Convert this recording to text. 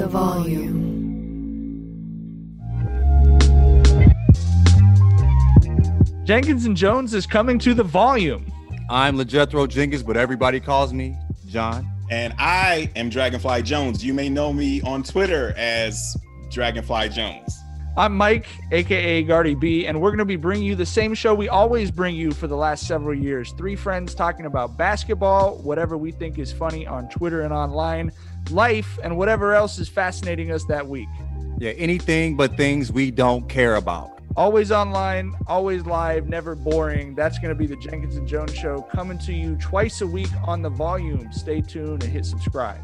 The volume. Jenkins and Jones is coming to the volume. I'm LeJethro Jenkins, but everybody calls me John. And I am Dragonfly Jones. You may know me on Twitter as Dragonfly Jones. I'm Mike, aka Gardy B, and we're going to be bringing you the same show we always bring you for the last several years. Three friends talking about basketball, whatever we think is funny on Twitter and online, life, and whatever else is fascinating us that week. Yeah, anything but things we don't care about. Always online, always live, never boring. That's going to be the Jenkins and Jones show coming to you twice a week on the volume. Stay tuned and hit subscribe.